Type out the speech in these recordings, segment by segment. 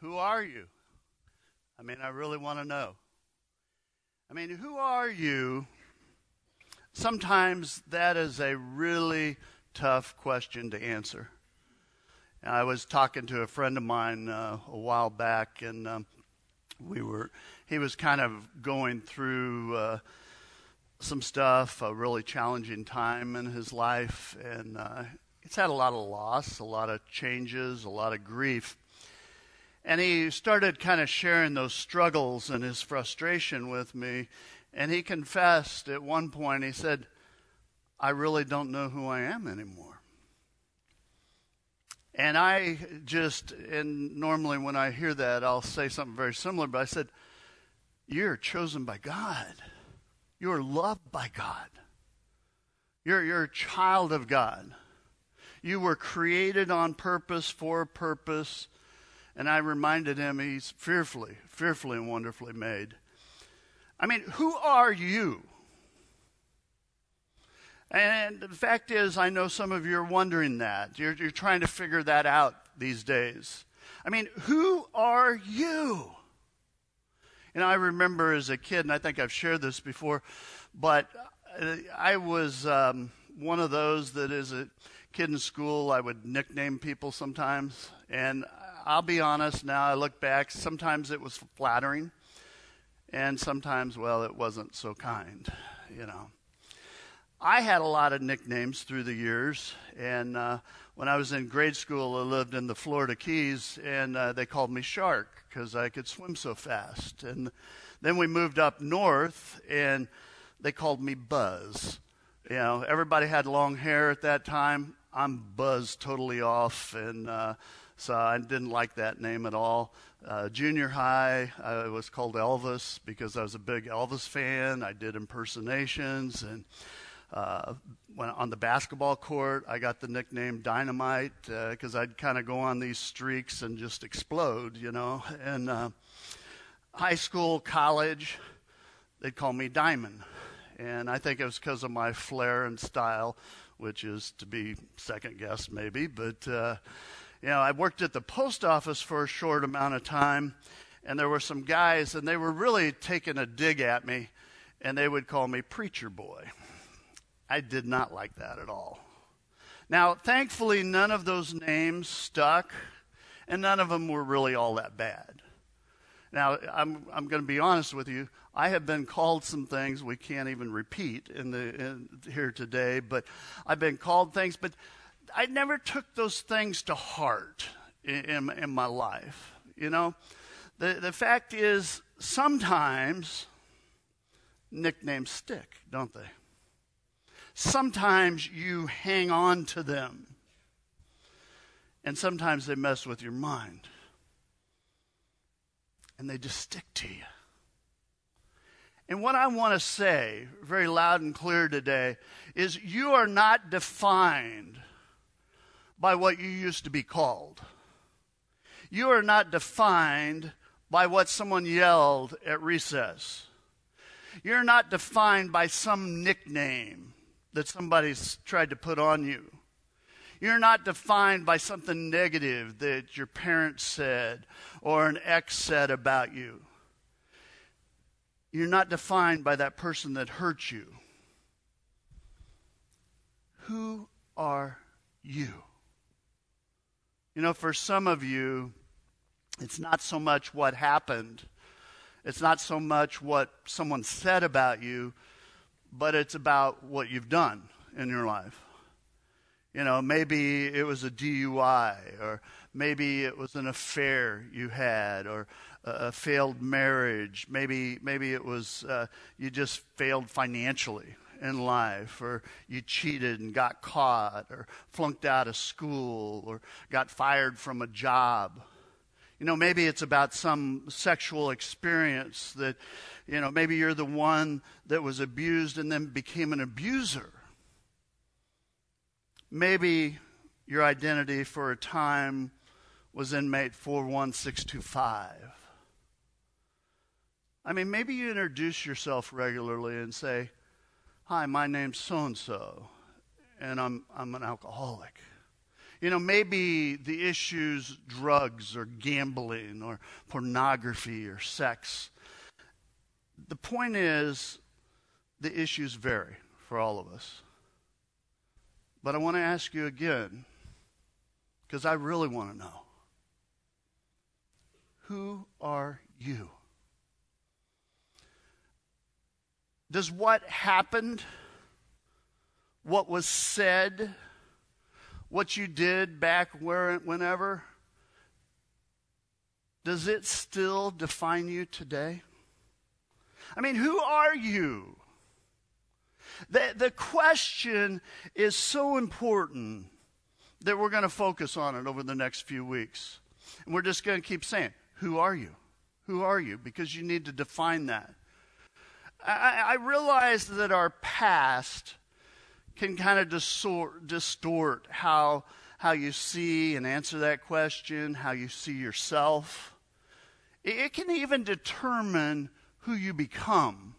Who are you? I mean, I really want to know. I mean, who are you? Sometimes that is a really tough question to answer. I was talking to a friend of mine uh, a while back, and um, we were. He was kind of going through uh, some stuff, a really challenging time in his life, and uh, he's had a lot of loss, a lot of changes, a lot of grief. And he started kind of sharing those struggles and his frustration with me. And he confessed at one point, he said, I really don't know who I am anymore. And I just, and normally when I hear that, I'll say something very similar, but I said, You're chosen by God. You're loved by God. You're, you're a child of God. You were created on purpose, for a purpose. And I reminded him he's fearfully, fearfully and wonderfully made. I mean, who are you? And the fact is, I know some of you are wondering that. You're, you're trying to figure that out these days. I mean, who are you? And I remember as a kid, and I think I've shared this before, but I was um, one of those that as a kid in school, I would nickname people sometimes. And I'll be honest now, I look back, sometimes it was flattering, and sometimes, well, it wasn't so kind, you know. I had a lot of nicknames through the years, and uh, when I was in grade school, I lived in the Florida Keys, and uh, they called me Shark because I could swim so fast. And then we moved up north, and they called me Buzz. You know, everybody had long hair at that time. I'm Buzz totally off, and uh, so I didn't like that name at all. Uh, junior high, I was called Elvis because I was a big Elvis fan. I did impersonations, and uh, when on the basketball court, I got the nickname Dynamite because uh, I'd kind of go on these streaks and just explode, you know. And uh, high school, college, they'd call me Diamond, and I think it was because of my flair and style, which is to be second guessed maybe, but. Uh, you know, I worked at the post office for a short amount of time, and there were some guys, and they were really taking a dig at me, and they would call me Preacher Boy. I did not like that at all. Now, thankfully, none of those names stuck, and none of them were really all that bad. Now, I'm, I'm going to be honest with you. I have been called some things we can't even repeat in the, in, here today, but I've been called things, but I never took those things to heart in, in, in my life. You know, the, the fact is, sometimes nicknames stick, don't they? Sometimes you hang on to them, and sometimes they mess with your mind, and they just stick to you. And what I want to say very loud and clear today is you are not defined by what you used to be called. You are not defined by what someone yelled at recess. You're not defined by some nickname that somebody's tried to put on you. You're not defined by something negative that your parents said or an ex said about you. You're not defined by that person that hurt you. Who are you? You know, for some of you, it's not so much what happened, it's not so much what someone said about you, but it's about what you've done in your life. You know, maybe it was a DUI, or maybe it was an affair you had, or a failed marriage. Maybe, maybe it was uh, you just failed financially in life, or you cheated and got caught, or flunked out of school, or got fired from a job. You know, maybe it's about some sexual experience that, you know, maybe you're the one that was abused and then became an abuser. Maybe your identity for a time was inmate 41625. I mean, maybe you introduce yourself regularly and say, Hi, my name's so and so, and I'm, I'm an alcoholic. You know, maybe the issues drugs or gambling or pornography or sex. The point is, the issues vary for all of us. But I want to ask you again, because I really want to know who are you? Does what happened, what was said, what you did back where, whenever, does it still define you today? I mean, who are you? The, the question is so important that we're going to focus on it over the next few weeks. And we're just going to keep saying, Who are you? Who are you? Because you need to define that. I, I realize that our past can kind of distort, distort how, how you see and answer that question, how you see yourself. It, it can even determine who you become.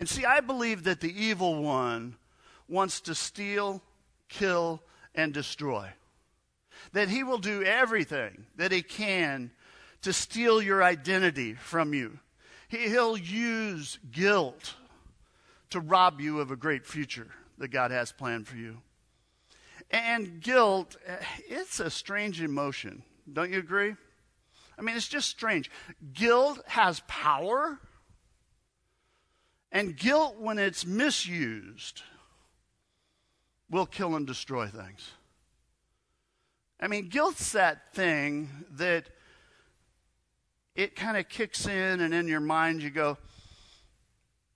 And see, I believe that the evil one wants to steal, kill, and destroy. That he will do everything that he can to steal your identity from you. He'll use guilt to rob you of a great future that God has planned for you. And guilt, eh, it's a strange emotion. Don't you agree? I mean, it's just strange. Guilt has power, and guilt, when it's misused, will kill and destroy things. I mean, guilt's that thing that it kind of kicks in, and in your mind, you go,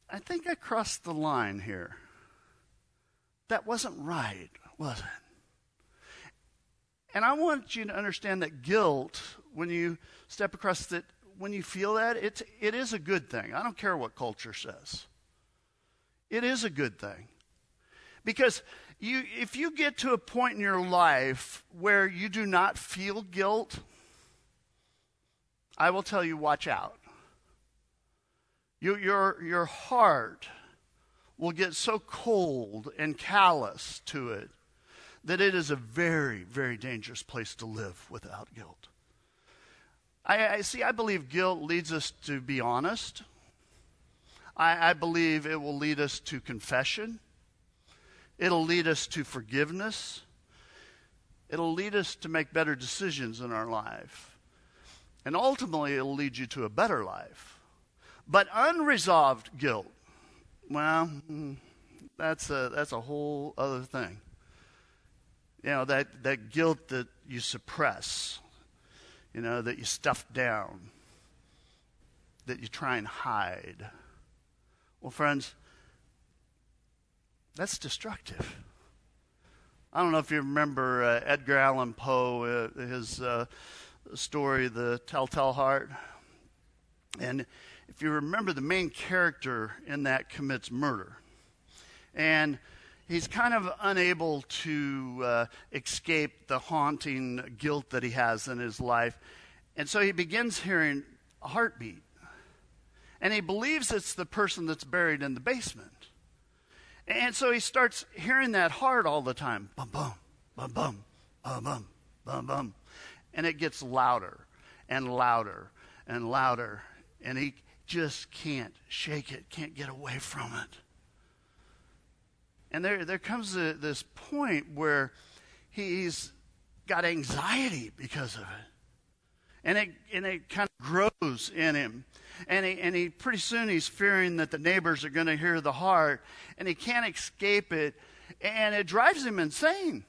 I think I crossed the line here. That wasn't right, was it? And I want you to understand that guilt, when you step across that, when you feel that, it's, it is a good thing. I don't care what culture says. It is a good thing. Because you, if you get to a point in your life where you do not feel guilt, I will tell you, watch out. You, your, your heart will get so cold and callous to it that it is a very, very dangerous place to live without guilt. I, I see, I believe guilt leads us to be honest. I, I believe it will lead us to confession. It'll lead us to forgiveness. It'll lead us to make better decisions in our life. And ultimately, it'll lead you to a better life. But unresolved guilt, well, that's a, that's a whole other thing. You know, that, that guilt that you suppress, you know, that you stuff down, that you try and hide. Well, friends, that's destructive. I don't know if you remember uh, Edgar Allan Poe, uh, his uh, story, The Telltale Heart. And if you remember, the main character in that commits murder. And he's kind of unable to uh, escape the haunting guilt that he has in his life. And so he begins hearing a heartbeat. And he believes it's the person that's buried in the basement. And so he starts hearing that heart all the time bum, bum, bum, bum, bum, bum, bum, bum. And it gets louder and louder and louder. And he just can't shake it, can't get away from it. And there, there comes a, this point where he's got anxiety because of it. And it, and it kind of grows in him. And he, and he pretty soon he's fearing that the neighbors are going to hear the heart, and he can't escape it, and it drives him insane.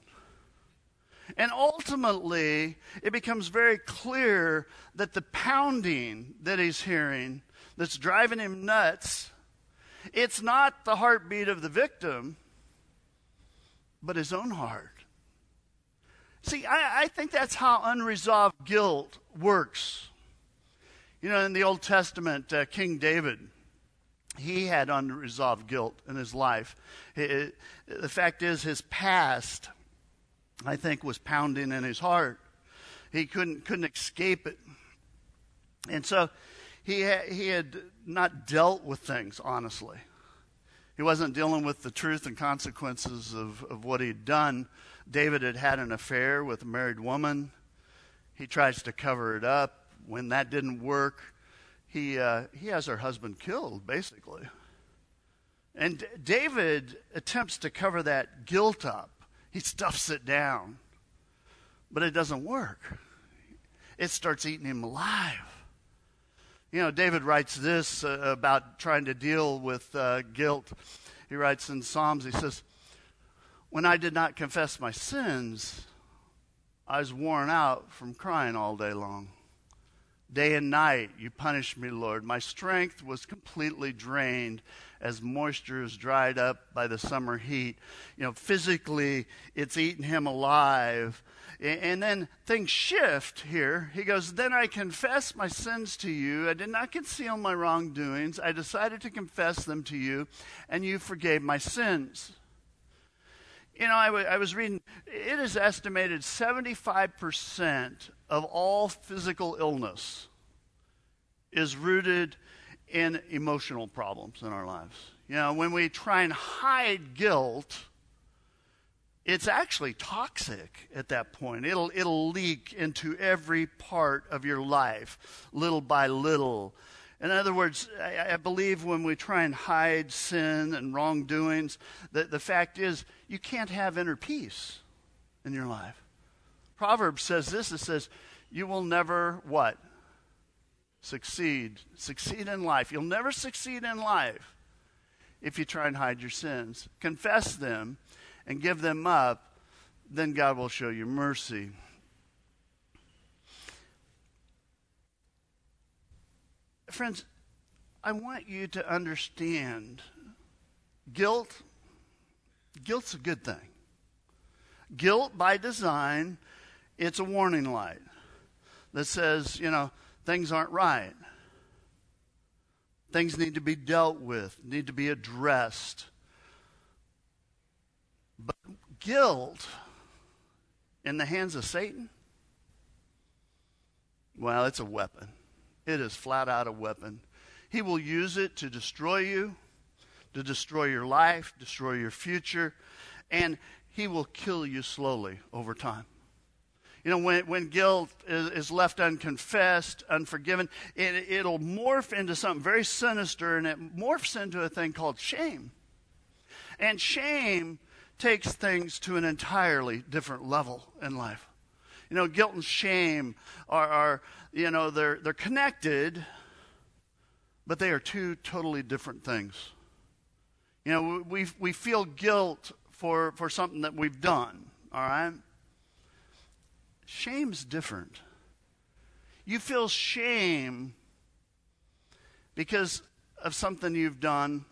And ultimately, it becomes very clear that the pounding that he's hearing that's driving him nuts, it's not the heartbeat of the victim, but his own heart. See, I, I think that's how unresolved guilt works. You know, in the Old Testament, uh, King David, he had unresolved guilt in his life. It, the fact is, his past, I think, was pounding in his heart. He couldn't couldn't escape it, and so he, ha- he had not dealt with things honestly. He wasn't dealing with the truth and consequences of, of what he'd done David had had an affair with a married woman. He tries to cover it up. When that didn't work, he, uh, he has her husband killed, basically. And David attempts to cover that guilt up. He stuffs it down. But it doesn't work. It starts eating him alive. You know, David writes this uh, about trying to deal with uh, guilt. He writes in Psalms, he says, When I did not confess my sins, I was worn out from crying all day long. Day and night you punished me, Lord. My strength was completely drained as moisture is dried up by the summer heat. You know, physically, it's eaten him alive. And then things shift here. He goes, Then I confess my sins to you. I did not conceal my wrongdoings. I decided to confess them to you, and you forgave my sins. You know, I, w- I was reading, it is estimated 75% of all physical illness is rooted in emotional problems in our lives. You know, when we try and hide guilt, it's actually toxic at that point. It'll, it'll leak into every part of your life, little by little. In other words, I, I, believe when we try and hide sin and wrongdoings, that the fact is you can't have inner peace in your life. Proverbs says this it says, You will never what? Succeed. Succeed in life. You'll never succeed in life if you try and hide your sins. Confess them and give them up, then God will show you mercy. Friends, I want you to understand guilt guilt's a good thing. Guilt by design, it's a warning light that says, you know, things aren't right. Things need to be dealt with, need to be addressed. But guilt in the hands of Satan, well, it's a weapon. It is flat out a weapon. He will use it to destroy you, to destroy your life, destroy your future, and he will kill you slowly over time. You know, when, when guilt is, is left unconfessed, unforgiven, it, it'll morph into something very sinister, and it morphs into a thing called shame. And shame takes things to an entirely different level in life. You know, guilt and shame are, are you know, they're, they're connected, but they are two totally different things. You know, we, we feel guilt for, for something that we've done, all right? Shame's different. You feel shame because of something you've done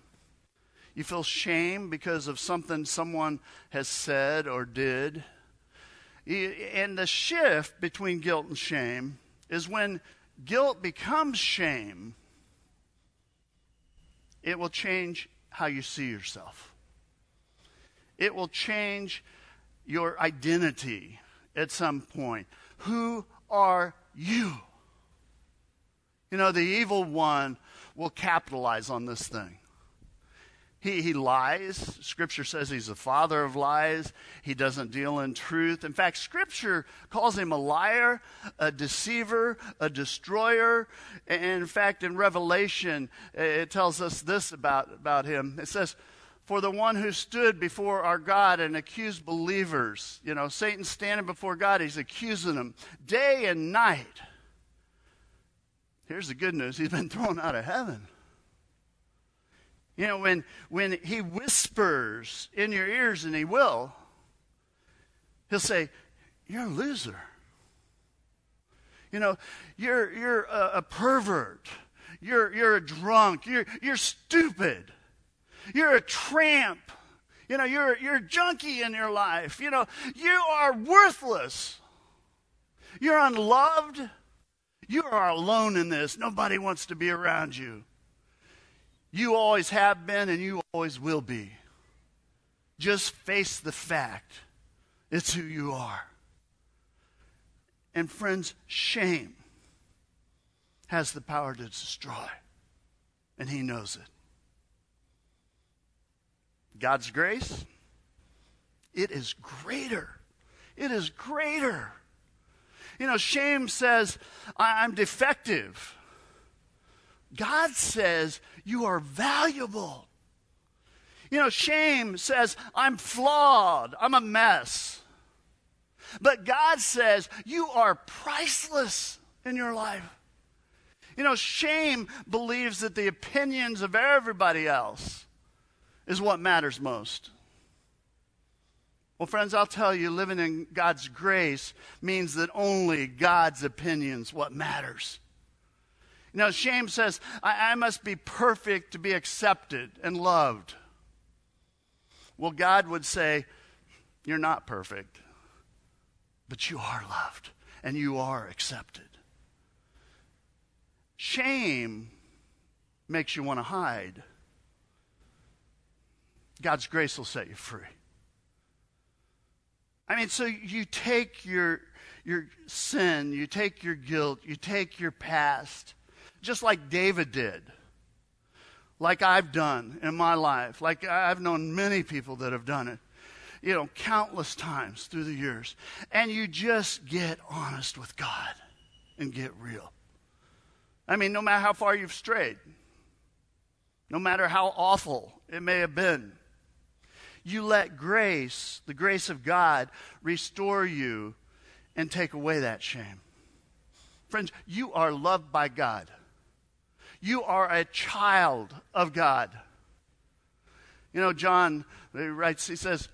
you feel shame because of something someone has said or did. And the shift between guilt and shame is when guilt becomes shame, it will change how you see yourself. It will change your identity at some point. Who are you? You know, the evil one will capitalize on this thing. He, he lies. Scripture says he's the father of lies. He doesn't deal in truth. In fact, Scripture calls him a liar, a deceiver, a destroyer. And in fact, in Revelation, it tells us this about, about him. It says, for the one who stood before our God and accused believers. You know, Satan standing before God, he's accusing them day and night. Here's the good news he's been thrown out of heaven. You know, when, when he whispers in your ears, and he will, he'll say, You're a loser. You know, you're, you're a, a pervert. You're, you're a drunk. You're, you're stupid. You're a tramp. You know, you're, you're a junkie in your life. You know, you are worthless. You're unloved. You are alone in this. Nobody wants to be around you. You always have been and you always will be. Just face the fact it's who you are. And friends, shame has the power to destroy, and He knows it. God's grace, it is greater it is greater. You know, shame says, I'm defective. God says, you are valuable. You know, shame says, I'm flawed, I'm a mess. But God says, you are priceless in your life. You know, shame believes that the opinions of everybody else is what matters most. Well, friends, I'll tell you, living in God's grace means that only God's opinion's what matters. You know, shame says, I, I must be perfect to be accepted and loved. Well, God would say, You're not perfect, but you are loved and you are accepted. Shame makes you want to hide. God's grace will set you free. I mean, so you take your, your sin, you take your guilt, you take your past, just like David did, like I've done in my life, like I've known many people that have done it, you know, countless times through the years. And you just get honest with God and get real. I mean, no matter how far you've strayed, no matter how awful it may have been, you let grace, the grace of God, restore you and take away that shame. Friends, you are loved by God. You are a child of God. You know, John writes, he says,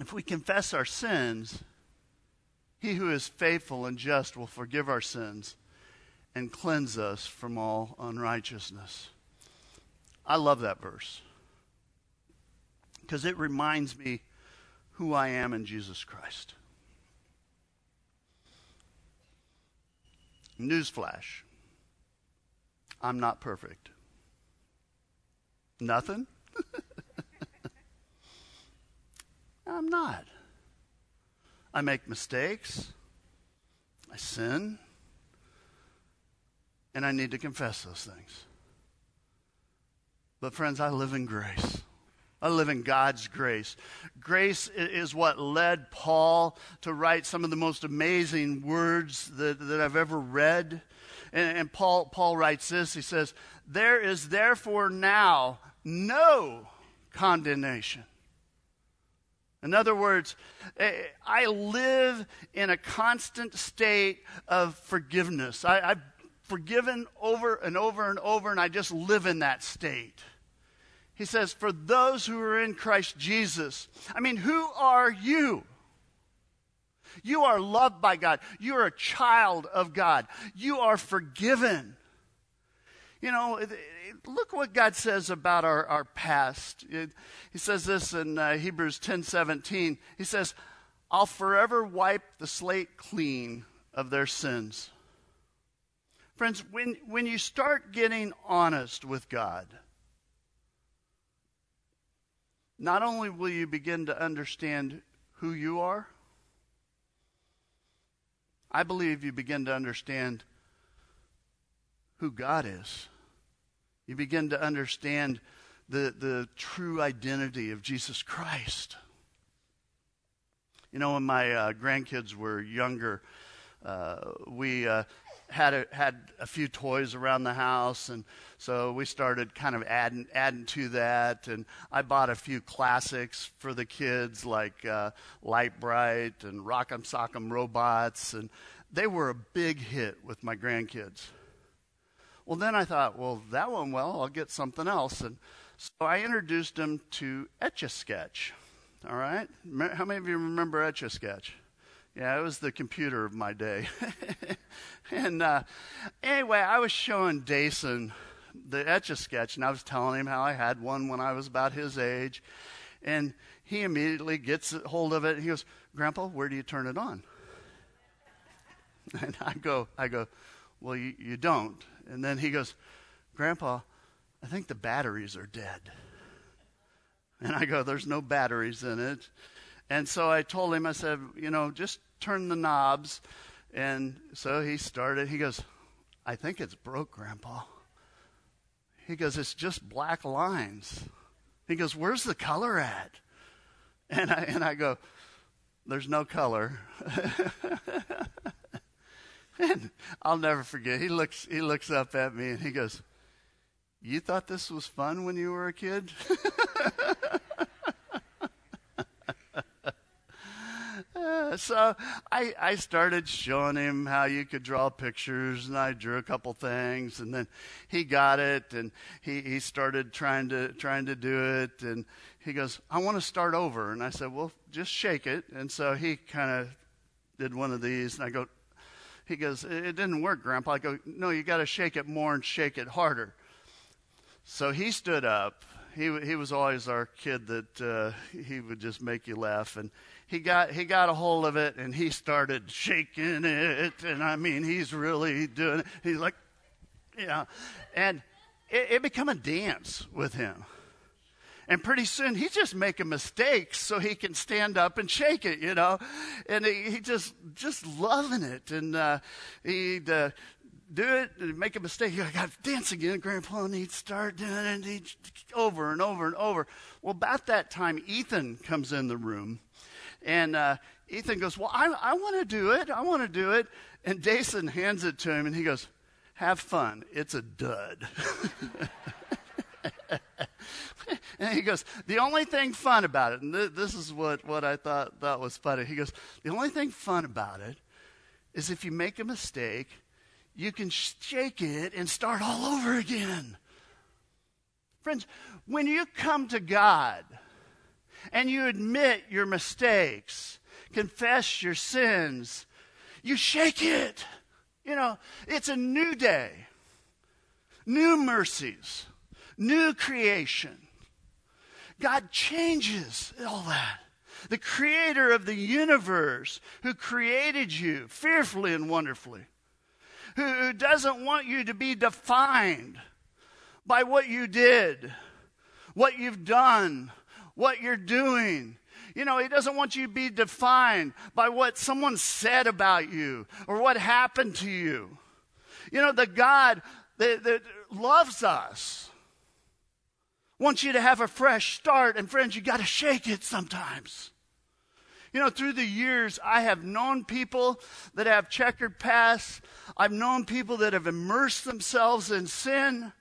if we confess our sins, he who is faithful and just will forgive our sins and cleanse us from all unrighteousness. I love that verse because it reminds me who I am in Jesus Christ. Newsflash I'm not perfect. Nothing? I'm not. I make mistakes. I sin. And I need to confess those things. But, friends, I live in grace. I live in God's grace. Grace is what led Paul to write some of the most amazing words that, that I've ever read. And, and Paul, Paul writes this He says, There is therefore now no condemnation. In other words, eh, I live in a constant state of forgiveness. I, have forgiven over and over and over, and I just live in that state. He says, For those who are in Christ Jesus. I mean, who are you? You are loved by God. You are a child of God. You are forgiven. You know, look what God says about our, our past. he says this in uh, Hebrews 10 17. He says, I'll forever wipe the slate clean of their sins. Friends, when, when you start getting honest with God, not only will you begin to understand who you are, I believe you begin to understand who God is. You begin to understand the, the true identity of Jesus Christ. You know, when my uh, grandkids were younger, uh, we uh, had a, had a few toys around the house, and so we started kind of adding adding to that. And I bought a few classics for the kids, like uh, Lite-Brite and Rock'em Sock'em Robots, and they were a big hit with my grandkids. Well, then I thought, well, that one, well. I'll get something else, and so I introduced them to Etch a Sketch. All right, how many of you remember Etch a Sketch? Yeah, it was the computer of my day. and uh, anyway, I was showing Dason the etch a sketch, and I was telling him how I had one when I was about his age. And he immediately gets hold of it and he goes, Grandpa, where do you turn it on? And I go, I go, Well, you, you don't. And then he goes, Grandpa, I think the batteries are dead. And I go, There's no batteries in it. And so I told him, I said, you know, just turn the knobs. And so he started. He goes, I think it's broke, Grandpa. He goes, it's just black lines. He goes, where's the color at? And I, and I go, there's no color. and I'll never forget. He looks he looks up at me and he goes, "You thought this was fun when you were a kid?" so I, I started showing him how you could draw pictures, and I drew a couple things, and then he got it, and he, he started trying to trying to do it, and he goes, "I want to start over," and I said, "Well, just shake it," and so he kind of did one of these, and I go, he goes, "It didn't work, Grandpa." I go, "No, you got to shake it more and shake it harder." So he stood up. He he was always our kid that uh, he would just make you laugh, and he got he got a hold of it and he started shaking it. And i mean he's really doing it. He's like know and it, it became a dance with him. And pretty soon he's just making mistakes so he can stand up and shake it you know. And he, he just just loving it. And uh, he'd uh, do it and make a mistake. I got to dance again, Grandpa, and he'd start doing it. And he'd, over and over and over. Well, about that time, Ethan comes in the room, and uh, Ethan goes, Well, I, I want to do it. I want to do it. And Jason hands it to him, and he goes, Have fun. It's a dud. and he goes, The only thing fun about it, and th- this is what, what I thought, thought was funny. He goes, The only thing fun about it is if you make a mistake, you can shake it and start all over again. Friends, when you come to God, and you admit your mistakes, confess your sins, you shake it. You know, it's a new day, new mercies, new creation. God changes all that. The creator of the universe who created you fearfully and wonderfully, who, doesn't want you to be defined by what you did, what you've done, what you're doing. You know, He doesn't want you to be defined by what someone said about you or what happened to you. You know, the God that, that loves us wants you to have a fresh start. And friends, you got to shake it sometimes. You know, through the years, I have known people that have checkered pasts. I've known people that have immersed themselves in sin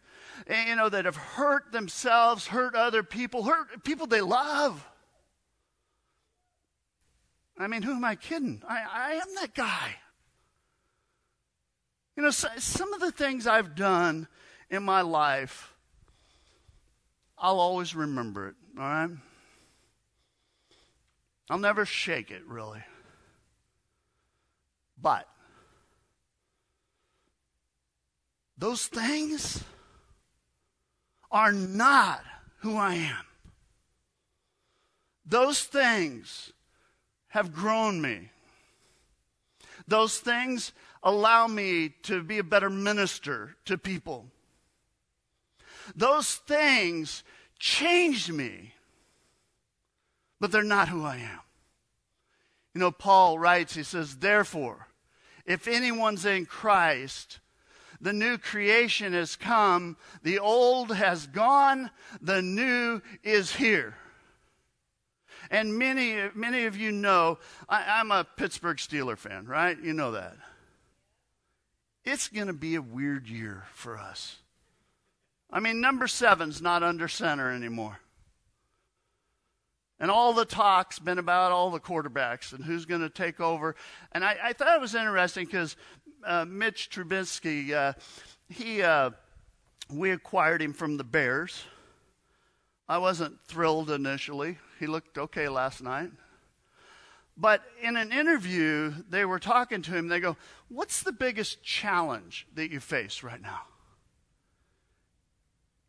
Eh, you know, that have hurt themselves, hurt other people, hurt people they love. I mean, who am I kidding? I, I am that guy. You know, so, some of the things I've done in my life, I'll always remember it, all right? I'll never shake it, really. But those things are not who I am. Those things have grown me. Those things allow me to be a better minister to people. Those things changed me, but they're not who I am. You know, Paul writes, he says, Therefore, if anyone's in Christ, the new creation has come, the old has gone, the new is here. And many, many of you know, I, am a Pittsburgh Steeler fan, right? You know that. It's going to be a weird year for us. I mean, number seven's not under center anymore. And all the talk's been about all the quarterbacks and who's going to take over. And I, I thought it was interesting because uh, Mitch Trubisky, uh, he, uh, we acquired him from the Bears. I wasn't thrilled initially. He looked okay last night. But in an interview, they were talking to him. They go, What's the biggest challenge that you face right now?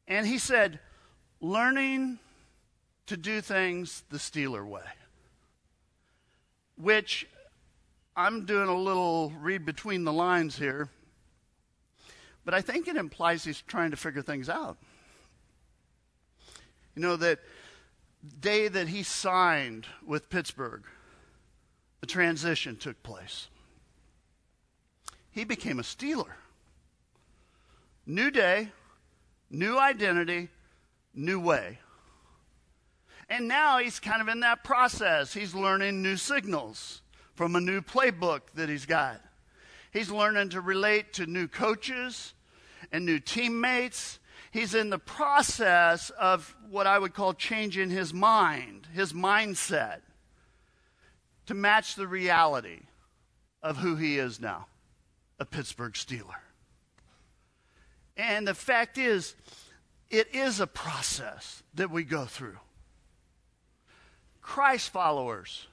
And he said, Learning to do things the Steeler way, which I'm doing a little read between the lines here, but I think it implies he's trying to figure things out. You know, that day that he signed with Pittsburgh, the transition took place. He became a Steeler. New day, new identity, new way. And now he's kind of in that process. He's learning new signals from a new playbook that he's got. He's learning to relate to new coaches and new teammates. He's in the process of what I would call changing his mind, his mindset, to match the reality of who he is now a Pittsburgh Steeler. And the fact is, it is a process that we go through. Christ followers,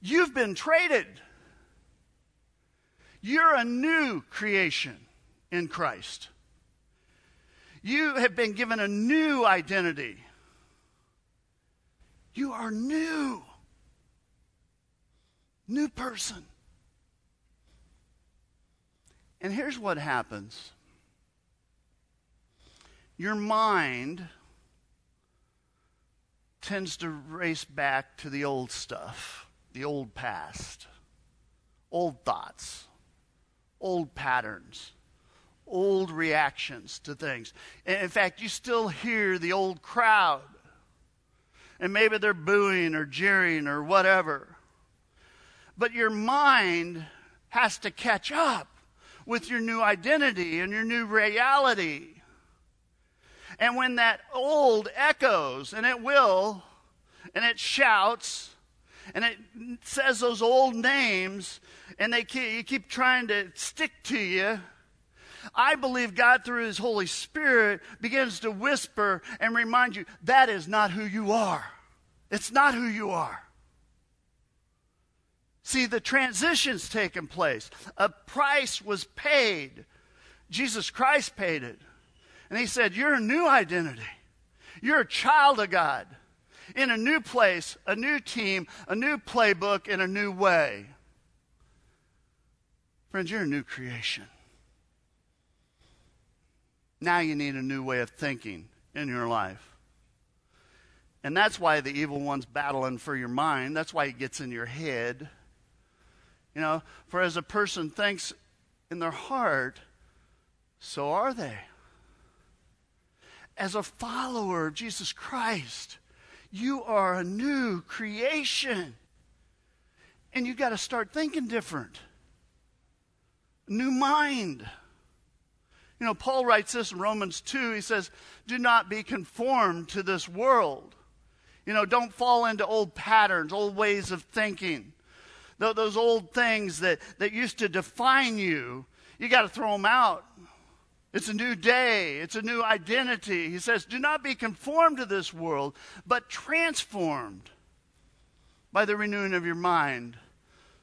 you've been traded. You're a new creation in Christ. You have been given a new identity. You are new. New person. And here's what happens your mind tends to race back to the old stuff, the old past, old thoughts, old patterns, old reactions to things. And in fact, you still hear the old crowd. And maybe they're booing or jeering or whatever. But your mind has to catch up with your new identity and your new reality. And when that old echoes, and it will, and it shouts, and it says those old names, and they keep, you keep trying to stick to you, I believe God, through His Holy Spirit, begins to whisper and remind you that is not who you are. It's not who you are. See, the transition's taken place. A price was paid. Jesus Christ paid it. And he said, You're a new identity. You're a child of God in a new place, a new team, a new playbook, in a new way. Friends, you're a new creation. Now you need a new way of thinking in your life. And that's why the evil one's battling for your mind. That's why he gets in your head. You know, for as a person thinks in their heart, so are they as a follower of Jesus Christ, you are a new creation. And you got to start thinking different. New mind. You know, Paul writes this in Romans 2. He says, Do not be conformed to this world. You know, don't fall into old patterns, old ways of thinking. Those old things that, that used to define you, you got to throw them out. It's a new day. It's a new identity. He says, Do not be conformed to this world, but transformed by the renewing of your mind,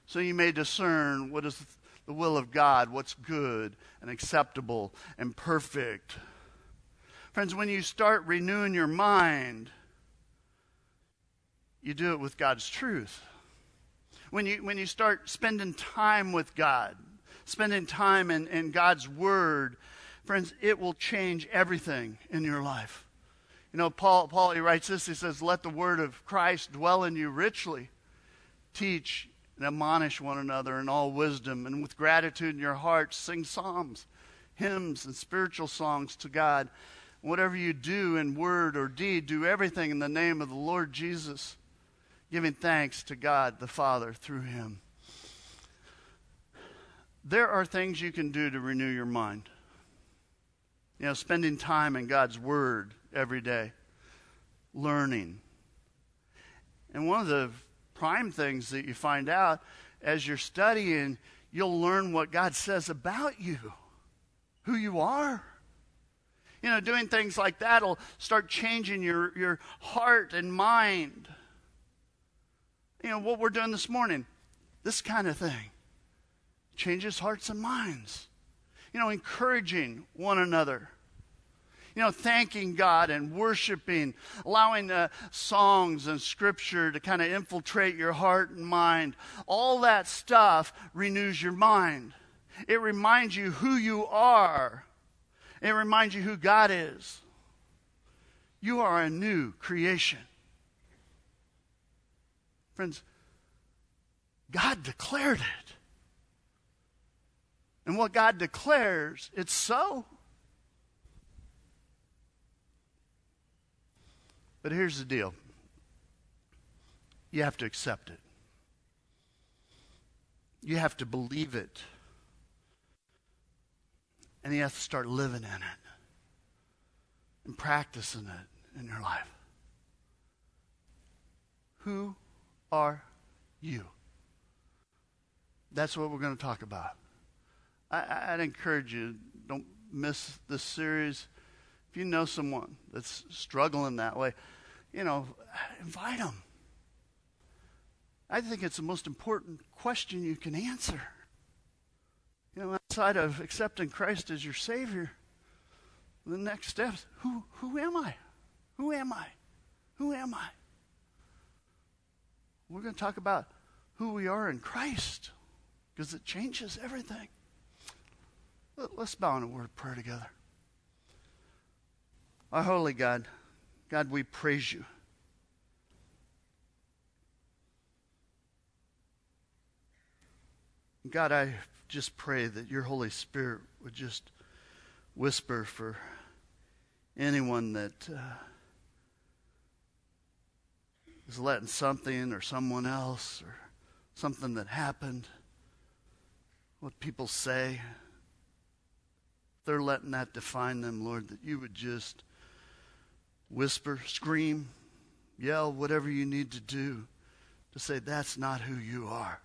so you may discern what is the will of God, what's good and acceptable and perfect. Friends, when you start renewing your mind, you do it with God's truth. When you, when you start spending time with God, spending time in, in God's Word, Friends, it will change everything in your life. You know, Paul, Paul, he writes this. He says, Let the word of Christ dwell in you richly. Teach and admonish one another in all wisdom, and with gratitude in your hearts, sing psalms, hymns, and spiritual songs to God. Whatever you do in word or deed, do everything in the name of the Lord Jesus, giving thanks to God the Father through him. There are things you can do to renew your mind. You know, spending time in God's Word every day, learning. And one of the prime things that you find out as you're studying, you'll learn what God says about you, who you are. You know, doing things like that will start changing your, your heart and mind. You know, what we're doing this morning, this kind of thing changes hearts and minds you know, encouraging one another. You know, thanking God and worshiping, allowing uh, songs and scripture to kind of infiltrate your heart and mind. All that stuff renews your mind. It reminds you who you are. It reminds you who God is. You are a new creation. Friends, God declared it. And what God declares, it's so. But here's the deal you have to accept it, you have to believe it, and you have to start living in it and practicing it in your life. Who are you? That's what we're going to talk about. I, would encourage you, don't miss this series. If you know someone that's struggling that way, you know, invite them. I think it's the most important question you can answer. You know, outside of accepting Christ as your Savior, the next step is who, who am I? Who am I? Who am I? We're going to talk about who we are in Christ because it changes everything. Let's bow in a word of prayer together. Our holy God, God, we praise you. God, I just pray that your Holy Spirit would just whisper for anyone that uh, is letting something or someone else or something that happened, what people say, they're letting that define them, Lord, that you would just whisper, scream, yell, whatever you need to do to say that's not who you are.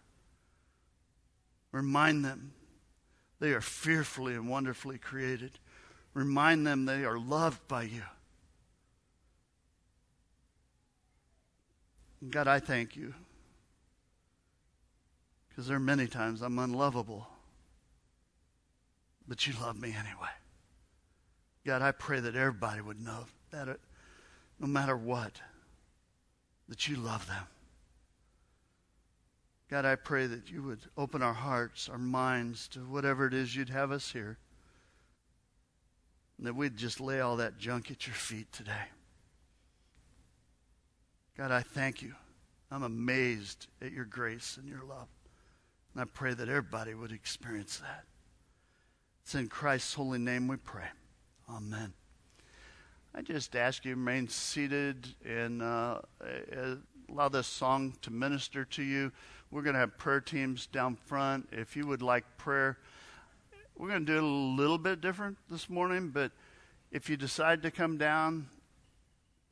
Remind them they are fearfully and wonderfully created. Remind them they are loved by you. God, I thank you. Because there are many times I'm unlovable, but you love me anyway. God, I pray that everybody would know that it, no matter what, that you love them. God, I pray that you would open our hearts, our minds to whatever it is you'd have us hear. And that we'd just lay all that junk at your feet today. God, I thank you. I'm amazed at your grace and your love. And I pray that everybody would experience that. It's in Christ's holy name we pray. Amen. I just ask you remain seated and uh, allow this song to minister to you. We're going to have prayer teams down front. If you would like prayer, we're going to do it a little bit different this morning, but if you decide to come down,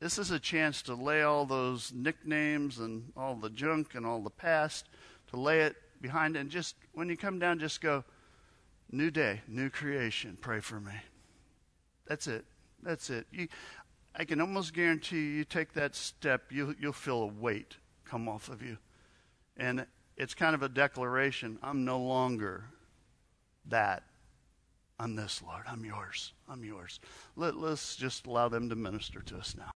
this is a chance to lay all those nicknames and all the junk and all the past, to lay it behind. And just when you come down, just go, New day, new creation, pray for me. That's it. That's it. You, I can almost guarantee you, you take that step, you, you'll feel a weight come off of you. And it's kind of a declaration I'm no longer that. I'm this, Lord. I'm yours. I'm yours. Let, let's just allow them to minister to us now.